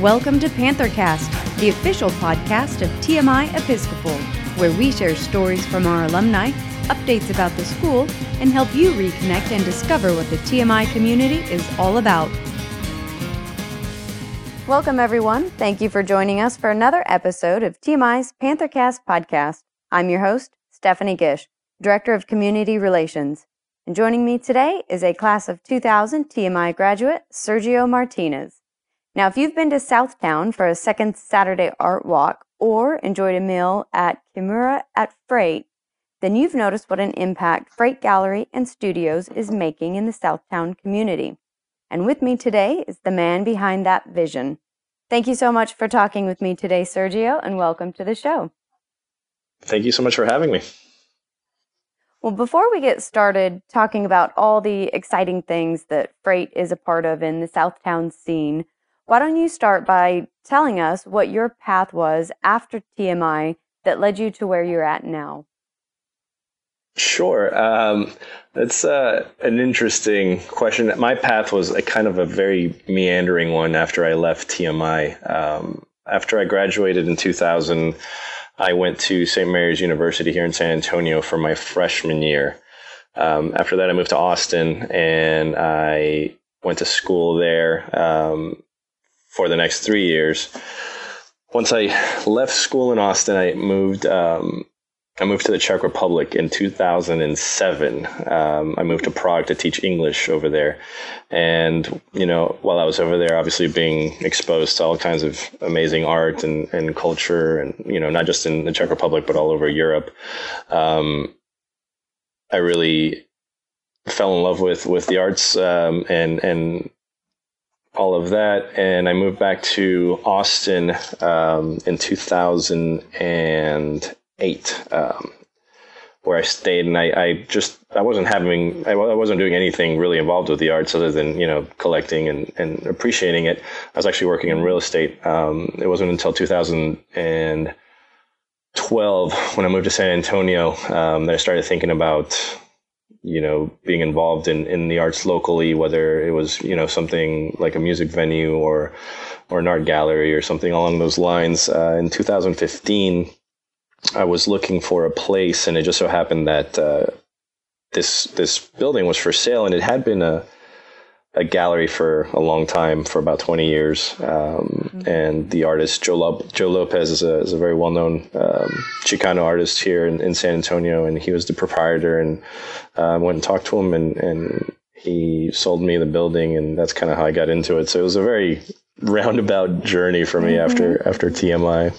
Welcome to Panthercast, the official podcast of TMI Episcopal, where we share stories from our alumni, updates about the school, and help you reconnect and discover what the TMI community is all about. Welcome, everyone. Thank you for joining us for another episode of TMI's Panthercast podcast. I'm your host, Stephanie Gish, Director of Community Relations. And joining me today is a class of 2000 TMI graduate, Sergio Martinez. Now, if you've been to Southtown for a second Saturday art walk or enjoyed a meal at Kimura at Freight, then you've noticed what an impact Freight Gallery and Studios is making in the Southtown community. And with me today is the man behind that vision. Thank you so much for talking with me today, Sergio, and welcome to the show. Thank you so much for having me. Well, before we get started talking about all the exciting things that Freight is a part of in the Southtown scene, why don't you start by telling us what your path was after TMI that led you to where you're at now? Sure. Um, that's uh, an interesting question. My path was a kind of a very meandering one after I left TMI. Um, after I graduated in 2000, I went to St. Mary's University here in San Antonio for my freshman year. Um, after that, I moved to Austin and I went to school there um, for the next three years. Once I left school in Austin, I moved. Um, I moved to the Czech Republic in 2007. Um, I moved to Prague to teach English over there, and you know, while I was over there, obviously being exposed to all kinds of amazing art and, and culture, and you know, not just in the Czech Republic but all over Europe. Um, I really fell in love with with the arts um, and and all of that, and I moved back to Austin um, in 2008, um, where I stayed, and I, I, just I wasn't having I wasn't doing anything really involved with the arts other than you know collecting and, and appreciating it. I was actually working in real estate. Um, it wasn't until 2012 when I moved to San Antonio um, that I started thinking about you know, being involved in, in the arts locally, whether it was, you know, something like a music venue or, or an art gallery or something along those lines. Uh, in 2015, I was looking for a place and it just so happened that, uh, this, this building was for sale and it had been a, a gallery for a long time, for about 20 years. Um, mm-hmm. And the artist, Joe, Lo- Joe Lopez, is a, is a very well known um, Chicano artist here in, in, San Antonio. And he was the proprietor. And uh, I went and talked to him, and, and he sold me the building. And that's kind of how I got into it. So it was a very roundabout journey for me mm-hmm. after, after TMI.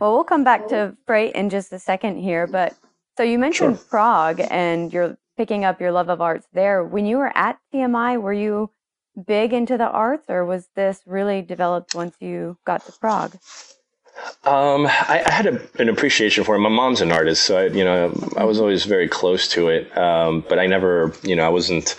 Well, we'll come back to Freight in just a second here. But so you mentioned sure. Prague and your picking up your love of arts there. When you were at TMI, were you big into the arts, or was this really developed once you got to Prague? Um, I, I, had a, an appreciation for it. My mom's an artist, so I, you know, I was always very close to it. Um, but I never, you know, I wasn't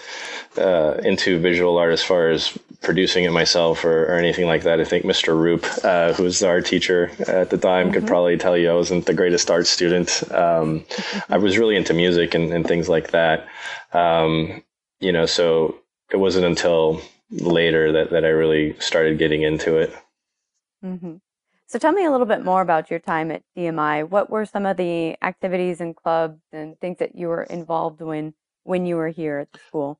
uh, into visual art as far as producing it myself or, or anything like that. I think Mr. Roop, uh, who was our teacher at the time, mm-hmm. could probably tell you I wasn't the greatest art student. Um, mm-hmm. I was really into music and, and things like that. Um, you know, so it wasn't until later that, that I really started getting into it. Mm-hmm. So tell me a little bit more about your time at TMI. What were some of the activities and clubs and things that you were involved in when you were here at the school?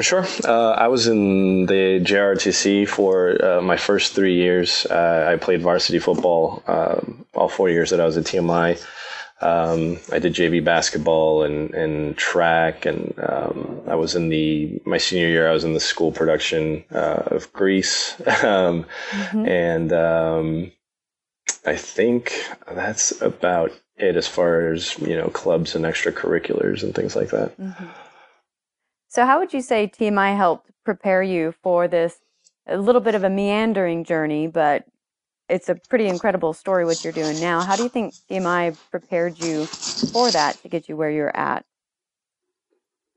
Sure. Uh, I was in the JRTC for uh, my first three years. Uh, I played varsity football um, all four years that I was at TMI. Um, I did JV basketball and, and track, and um, I was in the my senior year. I was in the school production uh, of Grease, um, mm-hmm. and um, I think that's about it as far as you know clubs and extracurriculars and things like that. Mm-hmm. So, how would you say TMI helped prepare you for this a little bit of a meandering journey, but it's a pretty incredible story what you're doing now. How do you think TMI prepared you for that to get you where you're at?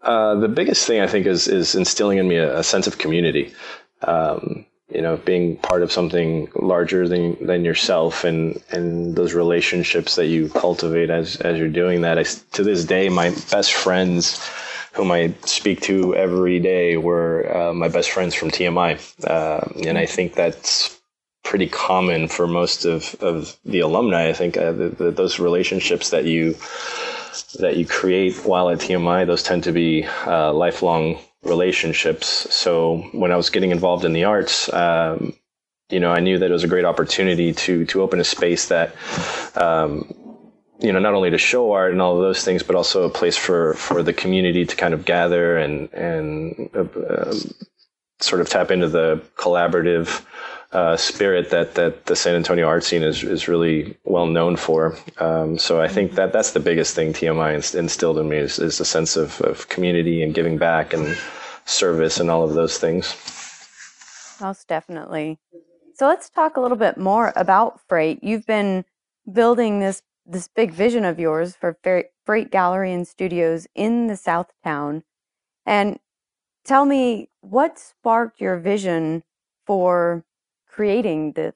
Uh, the biggest thing I think is is instilling in me a, a sense of community. Um, you know, being part of something larger than than yourself, and and those relationships that you cultivate as as you're doing that. I, to this day, my best friends whom I speak to every day were uh, my best friends from TMI, uh, and I think that's pretty common for most of, of the alumni. I think uh, the, the, those relationships that you that you create while at TMI, those tend to be uh, lifelong relationships. So when I was getting involved in the arts, um, you know, I knew that it was a great opportunity to to open a space that, um, you know, not only to show art and all of those things, but also a place for for the community to kind of gather and and uh, sort of tap into the collaborative uh, spirit that that the San Antonio art scene is is really well known for. Um, so I think that that's the biggest thing TMI instilled in me is, is a sense of, of community and giving back and service and all of those things. Most definitely. So let's talk a little bit more about Freight. You've been building this this big vision of yours for Freight Gallery and Studios in the South Town, and tell me what sparked your vision for creating the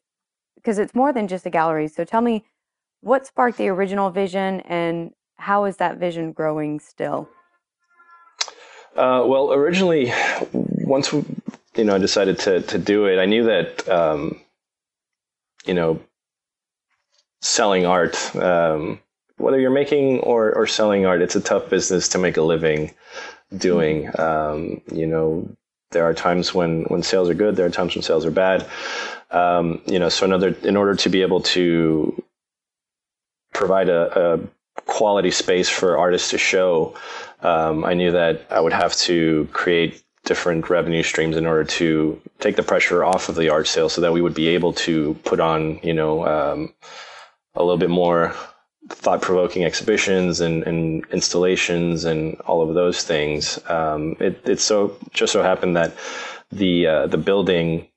because it's more than just a gallery. So tell me what sparked the original vision and how is that vision growing still? Uh, well, originally, once we, you know I decided to to do it, I knew that um, you know selling art, um, whether you're making or or selling art, it's a tough business to make a living doing. Mm-hmm. Um, you know, there are times when when sales are good. There are times when sales are bad. Um, you know, so another in order to be able to provide a, a quality space for artists to show, um, I knew that I would have to create different revenue streams in order to take the pressure off of the art sale, so that we would be able to put on, you know, um, a little bit more thought provoking exhibitions and, and, installations and all of those things. Um, it, it so just so happened that the uh, the building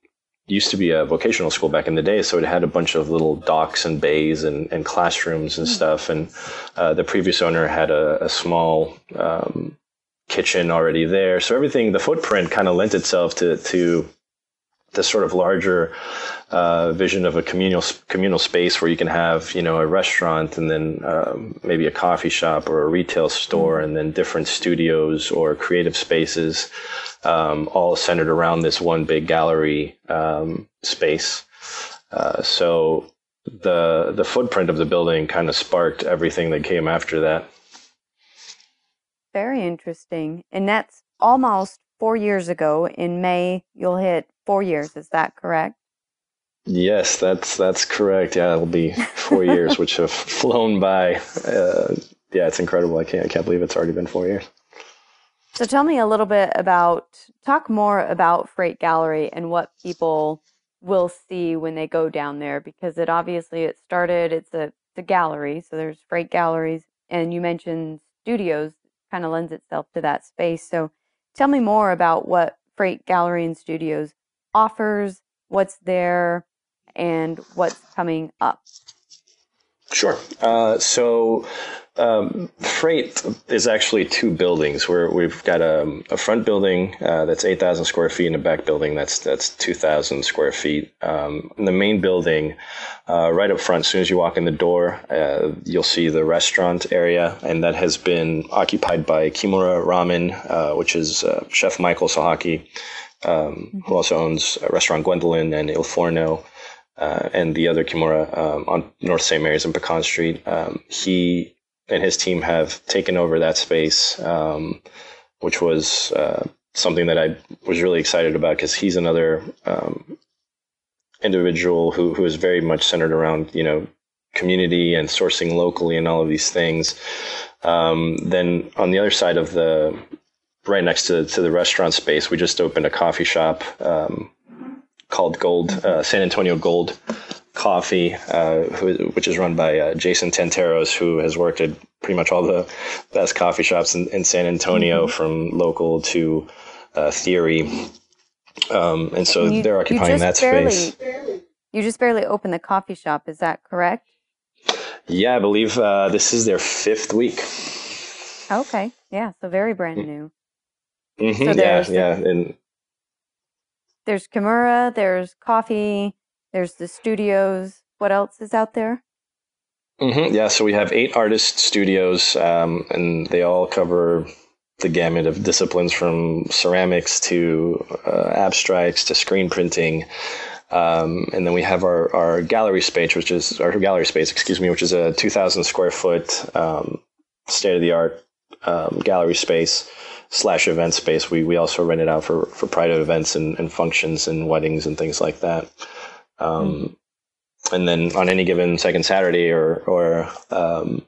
used to be a vocational school back in the day, so it had a bunch of little docks and bays and, and classrooms and mm. stuff. And uh, the previous owner had a, a small um, kitchen already there, so everything the footprint kind of lent itself to to this sort of larger uh, vision of a communal communal space where you can have you know a restaurant and then um, maybe a coffee shop or a retail store mm-hmm. and then different studios or creative spaces, um, all centered around this one big gallery um, space. Uh, so the the footprint of the building kind of sparked everything that came after that. Very interesting, and that's almost four years ago. In May, you'll hit four years. Is that correct? Yes, that's that's correct. Yeah, it'll be four years, which have flown by. Uh, yeah, it's incredible. I can't I can't believe it's already been four years. So tell me a little bit about talk more about Freight Gallery and what people will see when they go down there because it obviously it started it's a the gallery so there's freight galleries and you mentioned studios kind of lends itself to that space so tell me more about what freight gallery and studios offers what's there and what's coming up? Sure. Uh, so, um, Freight is actually two buildings. Where we've got a, a front building uh, that's eight thousand square feet, and a back building that's that's two thousand square feet. Um, the main building, uh, right up front, as soon as you walk in the door, uh, you'll see the restaurant area, and that has been occupied by Kimura Ramen, uh, which is uh, Chef Michael Sohocki, um, mm-hmm. who also owns restaurant Gwendolyn and Il Forno uh, and the other Kimura um, on North St. Mary's and Pecan Street. Um, he and his team have taken over that space, um, which was uh, something that I was really excited about because he's another um, individual who who is very much centered around you know community and sourcing locally and all of these things. Um, then on the other side of the right next to, to the restaurant space, we just opened a coffee shop um, called Gold uh, San Antonio Gold Coffee, uh, who, which is run by uh, Jason Tanteros, who has worked at pretty much all the best coffee shops in, in San Antonio, mm-hmm. from local to uh, Theory. Um, and so you, they're occupying that barely, space. You just barely opened the coffee shop, is that correct? Yeah, I believe uh, this is their fifth week. Okay, yeah, so very brand mm. new. Mm-hmm, so yeah, yeah, and there's Kimura, there's coffee, there's the studios. What else is out there? Mm-hmm. Yeah, so we have eight artist studios, um, and they all cover the gamut of disciplines from ceramics to uh, abstracts to screen printing. Um, and then we have our, our gallery space, which is our gallery space, excuse me, which is a 2,000 square foot um, state of the art um, gallery space slash event space. We we also rent it out for for private events and, and functions and weddings and things like that. Um, mm And then on any given second Saturday or or um,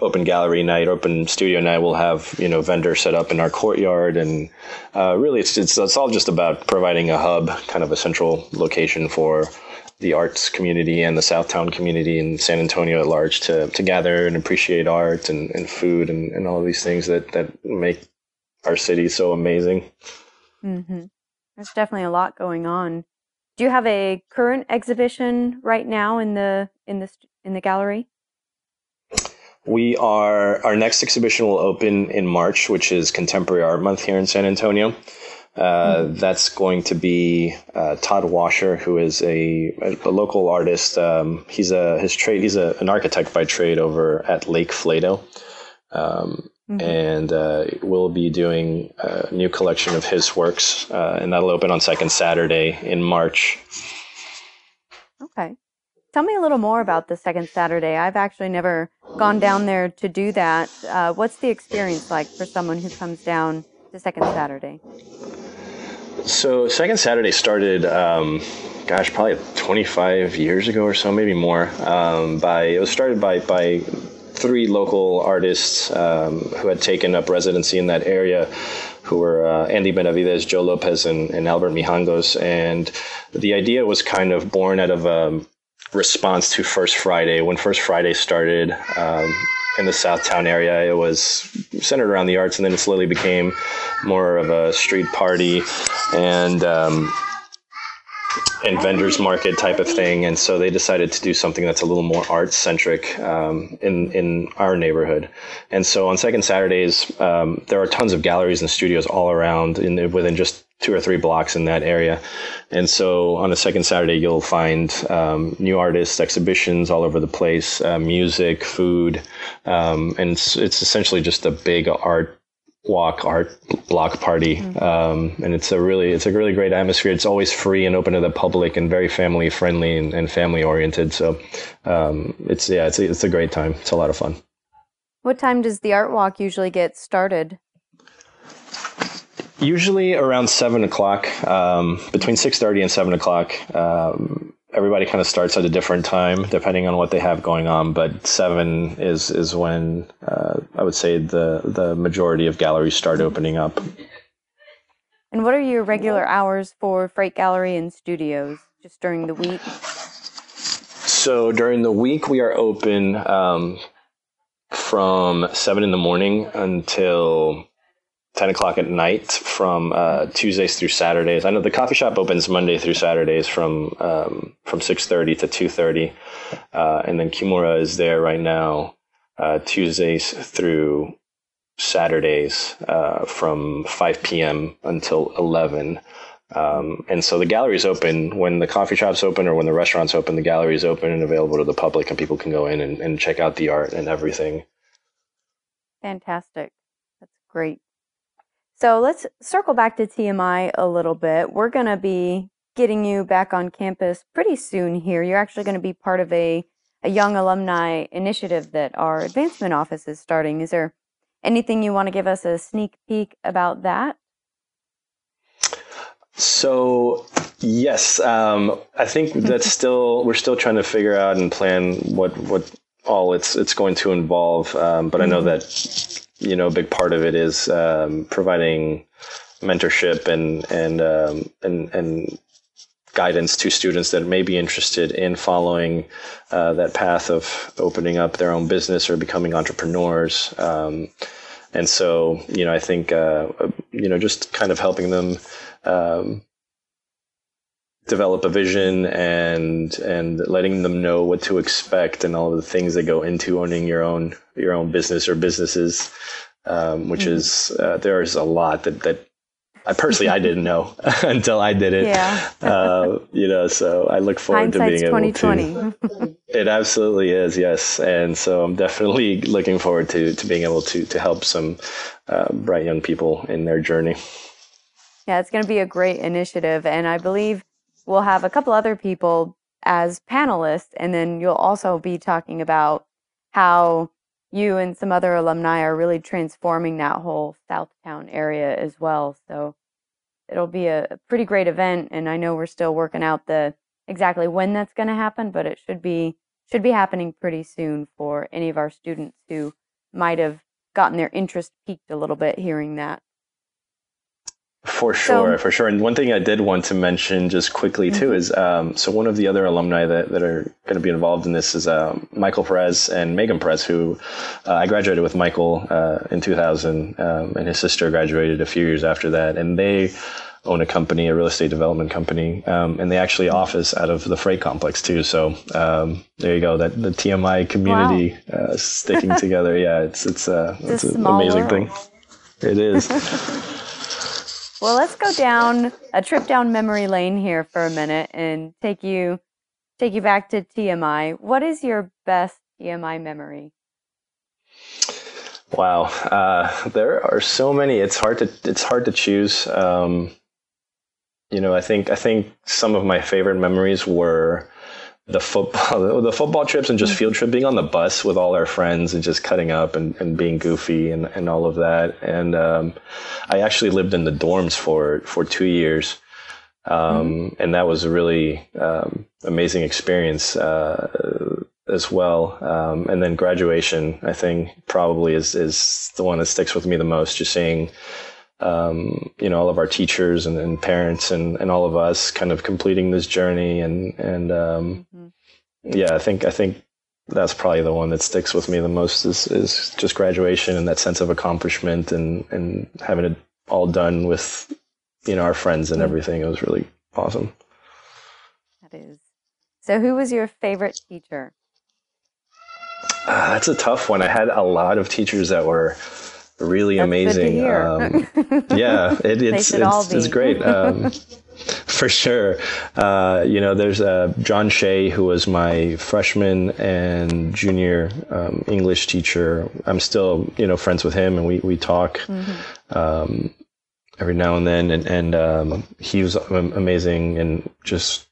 open gallery night, open studio night, we'll have you know vendors set up in our courtyard, and uh, really it's, it's it's all just about providing a hub, kind of a central location for the arts community and the Southtown community in San Antonio at large to to gather and appreciate art and, and food and, and all these things that that make our city is so amazing. Mm-hmm. There's definitely a lot going on. Do you have a current exhibition right now in the in the in the gallery? We are our next exhibition will open in March, which is Contemporary Art Month here in San Antonio. Uh, mm-hmm. That's going to be uh, Todd Washer, who is a, a, a local artist. Um, he's a his trade. He's a, an architect by trade over at Lake Flato. Um, Mm-hmm. And uh, we'll be doing a new collection of his works, uh, and that'll open on second Saturday in March. Okay. Tell me a little more about the second Saturday. I've actually never gone down there to do that. Uh, what's the experience like for someone who comes down the second Saturday? So, second Saturday started, um, gosh, probably 25 years ago or so, maybe more. Um, by it was started by by three local artists um, who had taken up residency in that area, who were uh, Andy Benavides, Joe Lopez, and, and, Albert Mijangos. And the idea was kind of born out of a response to First Friday. When First Friday started um, in the Southtown area, it was centered around the arts, and then it slowly became more of a street party. And um, and vendors market type of thing. And so they decided to do something that's a little more art centric um, in in our neighborhood. And so on second Saturdays, um, there are tons of galleries and studios all around in within just two or three blocks in that area. And so on a second Saturday, you'll find um, new artists, exhibitions all over the place, uh, music, food, um, and it's, it's essentially just a big art walk art block party. Mm-hmm. um, and it's a really it's a really great atmosphere. It's always free and open to the public and very family friendly and, and family oriented. So um, it's yeah it's a, it's a great time. It's a lot of fun. What time does the art walk usually get started? Usually around seven o'clock um, between 6.30 and 7 o'clock um, everybody kind of starts at a different time depending on what they have going on but seven is is when uh, i would say the the majority of galleries start opening up. And what are your regular hours for freight gallery and studios? Just during the week? So during the week we are open um, from seven in the morning until 10 o'clock at night from uh, Tuesdays through Saturdays. I know the coffee shop opens Monday through Saturdays from um, from 6.30 to 2.30. Uh, and then Kimura is there right now uh, Tuesdays through Saturdays uh, from 5 p.m. until 11. Um, and so the gallery is open when the coffee shop's open or when the restaurant's open, the gallery is open and available to the public and people can go in and, and check out the art and everything. Fantastic. That's great. So let's circle back to TMI a little bit. We're going to be getting you back on campus pretty soon here. You're actually going to be part of a, a young alumni initiative that our advancement office is starting. Is there anything you want to give us a sneak peek about that? So yes, um, I think that's still we're still trying to figure out and plan what what all it's it's going to involve. Um, but I know mm-hmm. that you know, a big part of it is um, providing mentorship and and um, and and guidance to students that may be interested in following uh, that path of opening up their own business or becoming entrepreneurs. Um, and so, you know, I think uh, you know, just kind of helping them um, develop a vision and and letting them know what to expect and all of the things that go into owning your own your own business or businesses, um, which mm-hmm. is uh, there is a lot that that I personally I didn't know until I did it. Yeah. uh, you know, so I look forward Hindsight's to being 2020. able to. It absolutely is, yes, and so I'm definitely looking forward to to being able to to help some uh, bright young people in their journey. Yeah, it's going to be a great initiative. And I believe we'll have a couple other people as panelists. And then you'll also be talking about how you and some other alumni are really transforming that whole Southtown area as well. So it'll be a pretty great event. And I know we're still working out the exactly when that's going to happen, but it should be should be happening pretty soon for any of our students who might have gotten their interest piqued a little bit hearing that. For sure, So- for sure. And one thing I did want to mention just quickly too Mhm. is um, so one of the other alumni that, that are going to be involved in this is um, Michael Perez and Megan Perez, who uh, I graduated with Michael uh, in 2000, um, and his sister graduated a few years after that. And they own a company, a real estate development company, um, and they actually office out of the freight complex too. So um, there you go. That the TMI community uh, sticking together. Yeah, it's it's uh, It's it's an amazing world. thing. It is. Well, let's go down a trip down memory lane here for a minute and take you take you back to TMI. What is your best TMI memory? Wow, uh, there are so many. It's hard to it's hard to choose. Um, you know, I think I think some of my favorite memories were the football the football trips and just field trip being on the bus with all our friends and just cutting up and, and being goofy and, and all of that. And um, I actually lived in the dorms for for two years. Um, and that was a really um, amazing experience uh, as well. Um, and then graduation, I think, probably is is the one that sticks with me the most. Just seeing, um, you know, all of our teachers and, and parents and, and all of us kind of completing this journey. And and um, Mhm. Yeah, I think I think that's probably the one that sticks with me the most is is just graduation and that sense of accomplishment and and having it all done with you know our friends and Mm. everything. It was really awesome. That is. So, who was your favorite teacher? Ah, that's a tough one. I had a lot of teachers that were really That's amazing. Good to hear. Um, yeah, it, it's it's, it's great. Um, for sure. Uh, you know, there's uh, John Shea, who was my freshman and junior um, English teacher. I'm still, you know, friends with him, and we we talk Mhm. um, every now and then. And and um, he was amazing and just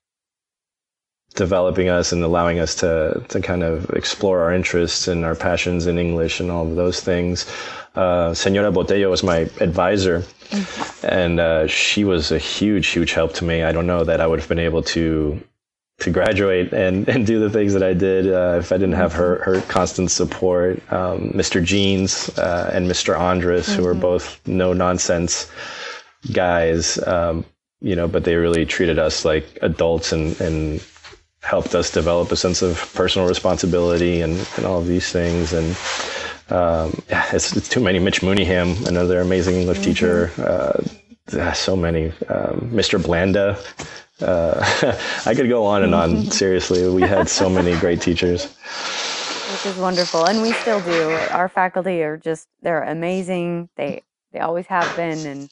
developing us and allowing us to to kind of explore our interests and our passions in English and all of those things. Uh, Senora Botello was my advisor, and uh, she was a huge, huge help to me. I don't know that I would have been able to to graduate and, and do the things that I did uh, if I didn't have her her constant support. Um, Mr. Jeans uh, and Mr. Andres, who are Mhm. both no nonsense guys, um, you know, but they really treated us like adults and and helped us develop a sense of personal responsibility and, and all of these things and um, yeah, it's, it's too many. Mitch Mooneyham, another amazing English teacher. Uh, so many. Um, Mr. Blanda. Uh, I could go on and on. Seriously, we had so many great teachers. Which is wonderful, and we still do. Our faculty are just they're amazing. They they always have been, and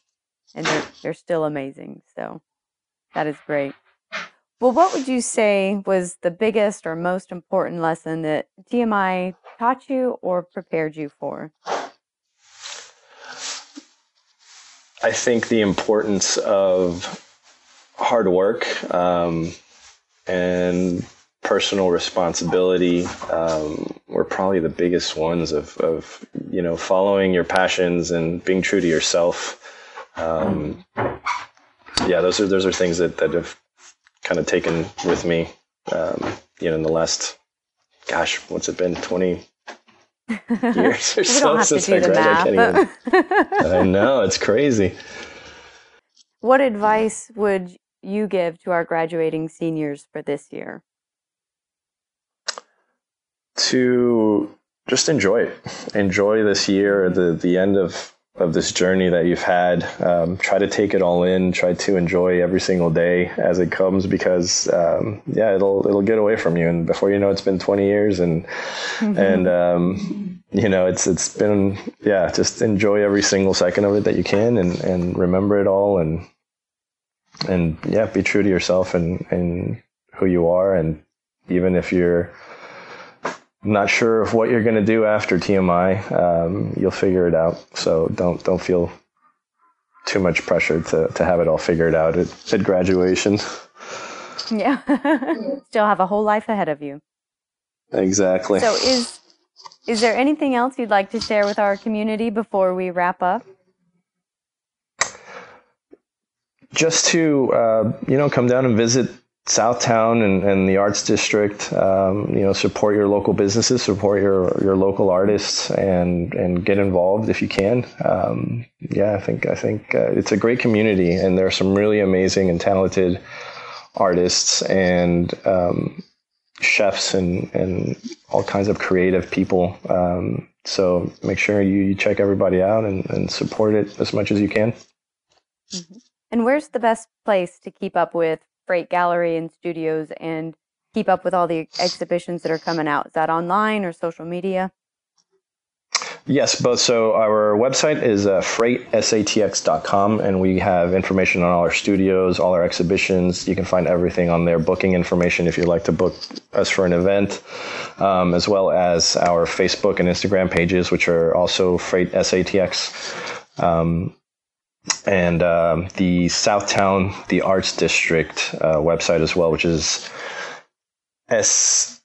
and they're they're still amazing. So that is great. Well, what would you say was the biggest or most important lesson that TMI taught you or prepared you for? I think the importance of hard work um, and personal responsibility um, were probably the biggest ones of, of you know following your passions and being true to yourself. Um, yeah, those are those are things that, that have kind of taken with me. Um, you know, in the last, gosh, what's it been, twenty years or so don't have to since I graduated? I math. can't even- but- I know it's crazy. what advice would you give to our graduating seniors for this year? to just enjoy it. Enjoy this year, the the end of of this journey that you've had. Um, try to take it all in. Try to enjoy every single day as it comes, because um, yeah, it'll it'll get away from you, and before you know, it's been twenty years, and and um, you know, it's it's been yeah, just enjoy every single second of it that you can, and and remember it all, and and yeah, be true to yourself and and who you are, and even if you're not sure of what you're going to do after TMI, um, you'll figure it out. So don't don't feel too much pressure to to have it all figured out at, at graduation. Yeah, still have a whole life ahead of you. Exactly. So is is there anything else you'd like to share with our community before we wrap up? Just to uh, you know, come down and visit Southtown and, and the Arts District. Um, you know, support your local businesses, support your your local artists, and and get involved if you can. Um, yeah, I think I think uh, it's a great community, and there are some really amazing and talented artists and um, chefs and and all kinds of creative people. Um, so make sure you, you check everybody out and, and support it as much as you can. Mm-hmm. And where's the best place to keep up with Freight Gallery and Studios and keep up with all the exhibitions that are coming out? Is that online or social media? Yes, both. So our website is uh, freightsatx.com, and we have information on all our studios, all our exhibitions. You can find everything on there, booking information if you'd like to book us for an event, um, as well as our Facebook and Instagram pages, which are also Freight SATX. Um, and um, the Southtown, the Arts District uh, website as well, which is SATD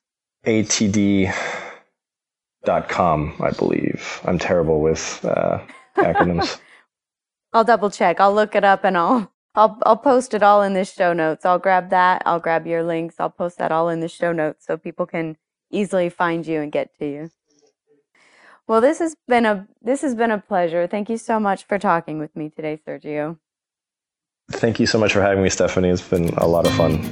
dot com, I believe. I'm terrible with uh, acronyms. I'll double check. I'll look it up and I'll I'll I'll post it all in the show notes. I'll grab that. I'll grab your links. I'll post that all in the show notes so people can easily find you and get to you. Well, this has been a this has been a pleasure. Thank you so much for talking with me today, Sergio. Thank you so much for having me, Stephanie. It's been a lot of fun.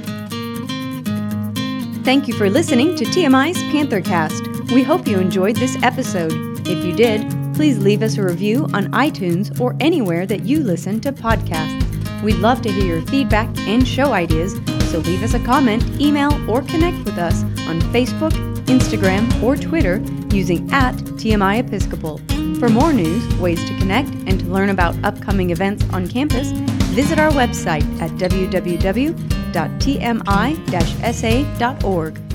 Thank you for listening to TMI's Panthercast. We hope you enjoyed this episode. If you did, please leave us a review on iTunes or anywhere that you listen to podcasts. We'd love to hear your feedback and show ideas, so leave us a comment, email, or connect with us on Facebook, Instagram, or Twitter using at TMI Episcopal. For more news, ways to connect, and to learn about upcoming events on campus, visit our website at www.tmi-sa.org.